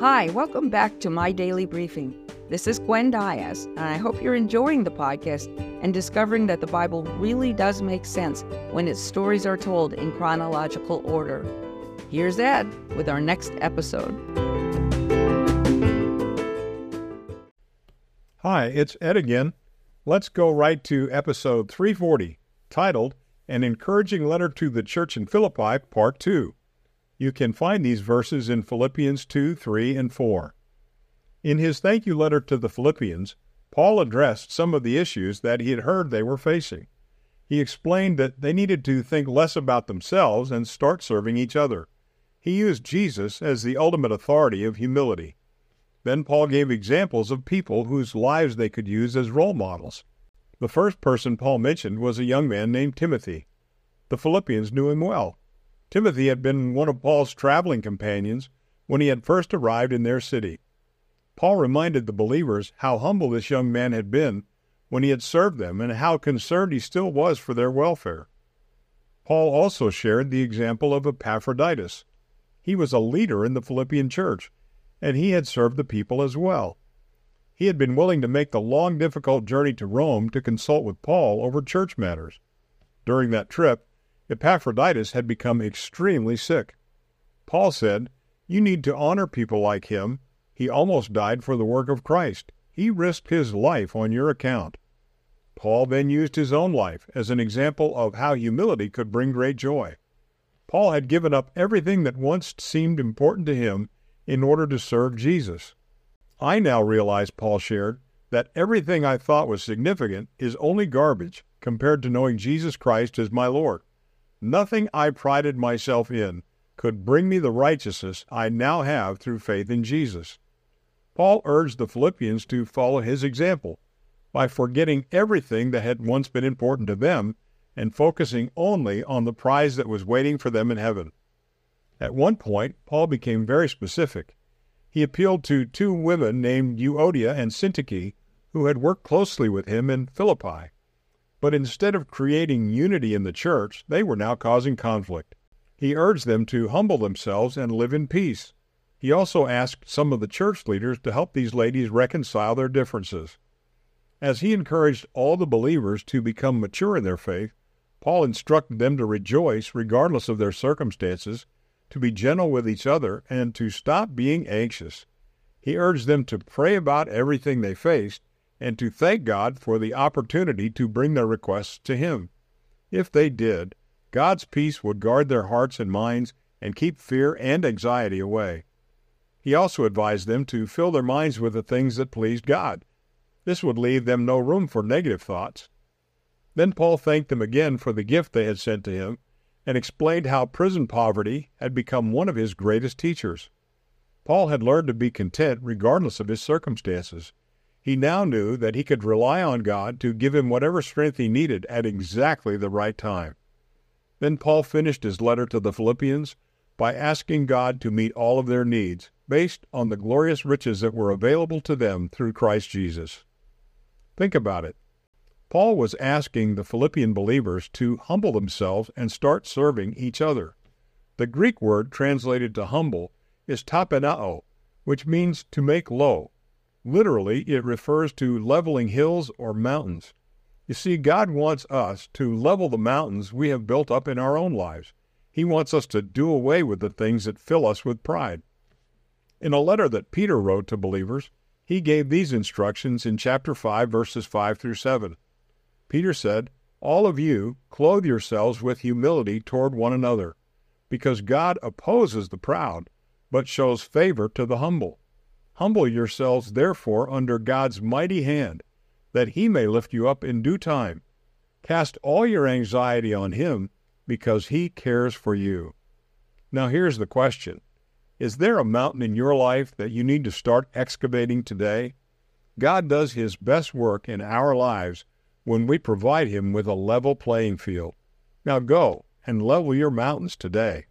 Hi, welcome back to My Daily Briefing. This is Gwen Diaz, and I hope you're enjoying the podcast and discovering that the Bible really does make sense when its stories are told in chronological order. Here's Ed with our next episode. Hi, it's Ed again. Let's go right to episode 340, titled An Encouraging Letter to the Church in Philippi, Part 2. You can find these verses in Philippians 2, 3, and 4. In his thank you letter to the Philippians, Paul addressed some of the issues that he had heard they were facing. He explained that they needed to think less about themselves and start serving each other. He used Jesus as the ultimate authority of humility. Then Paul gave examples of people whose lives they could use as role models. The first person Paul mentioned was a young man named Timothy. The Philippians knew him well. Timothy had been one of Paul's traveling companions when he had first arrived in their city. Paul reminded the believers how humble this young man had been when he had served them and how concerned he still was for their welfare. Paul also shared the example of Epaphroditus. He was a leader in the Philippian church, and he had served the people as well. He had been willing to make the long, difficult journey to Rome to consult with Paul over church matters. During that trip, Epaphroditus had become extremely sick. Paul said, You need to honor people like him. He almost died for the work of Christ. He risked his life on your account. Paul then used his own life as an example of how humility could bring great joy. Paul had given up everything that once seemed important to him in order to serve Jesus. I now realize, Paul shared, that everything I thought was significant is only garbage compared to knowing Jesus Christ as my Lord. Nothing I prided myself in could bring me the righteousness I now have through faith in Jesus. Paul urged the Philippians to follow his example by forgetting everything that had once been important to them and focusing only on the prize that was waiting for them in heaven. At one point, Paul became very specific. He appealed to two women named Euodia and Syntyche who had worked closely with him in Philippi. But instead of creating unity in the church, they were now causing conflict. He urged them to humble themselves and live in peace. He also asked some of the church leaders to help these ladies reconcile their differences. As he encouraged all the believers to become mature in their faith, Paul instructed them to rejoice regardless of their circumstances, to be gentle with each other, and to stop being anxious. He urged them to pray about everything they faced and to thank God for the opportunity to bring their requests to Him. If they did, God's peace would guard their hearts and minds and keep fear and anxiety away. He also advised them to fill their minds with the things that pleased God. This would leave them no room for negative thoughts. Then Paul thanked them again for the gift they had sent to him and explained how prison poverty had become one of his greatest teachers. Paul had learned to be content regardless of his circumstances. He now knew that he could rely on God to give him whatever strength he needed at exactly the right time. Then Paul finished his letter to the Philippians by asking God to meet all of their needs based on the glorious riches that were available to them through Christ Jesus. Think about it. Paul was asking the Philippian believers to humble themselves and start serving each other. The Greek word translated to humble is tapeinoo, which means to make low. Literally, it refers to leveling hills or mountains. You see, God wants us to level the mountains we have built up in our own lives. He wants us to do away with the things that fill us with pride. In a letter that Peter wrote to believers, he gave these instructions in chapter 5, verses 5 through 7. Peter said, All of you clothe yourselves with humility toward one another, because God opposes the proud, but shows favor to the humble. Humble yourselves, therefore, under God's mighty hand, that he may lift you up in due time. Cast all your anxiety on him, because he cares for you. Now, here's the question Is there a mountain in your life that you need to start excavating today? God does his best work in our lives when we provide him with a level playing field. Now go and level your mountains today.